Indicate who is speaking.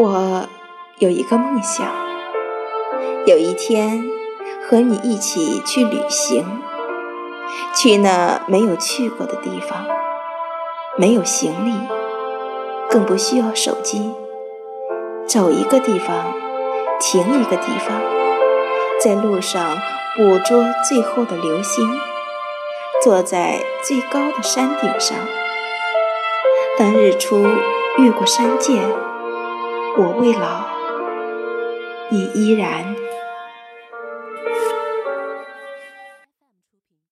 Speaker 1: 我有一个梦想，有一天和你一起去旅行，去那没有去过的地方，没有行李，更不需要手机，走一个地方，停一个地方，在路上捕捉最后的流星，坐在最高的山顶上，当日出越过山涧。我未老，你依然。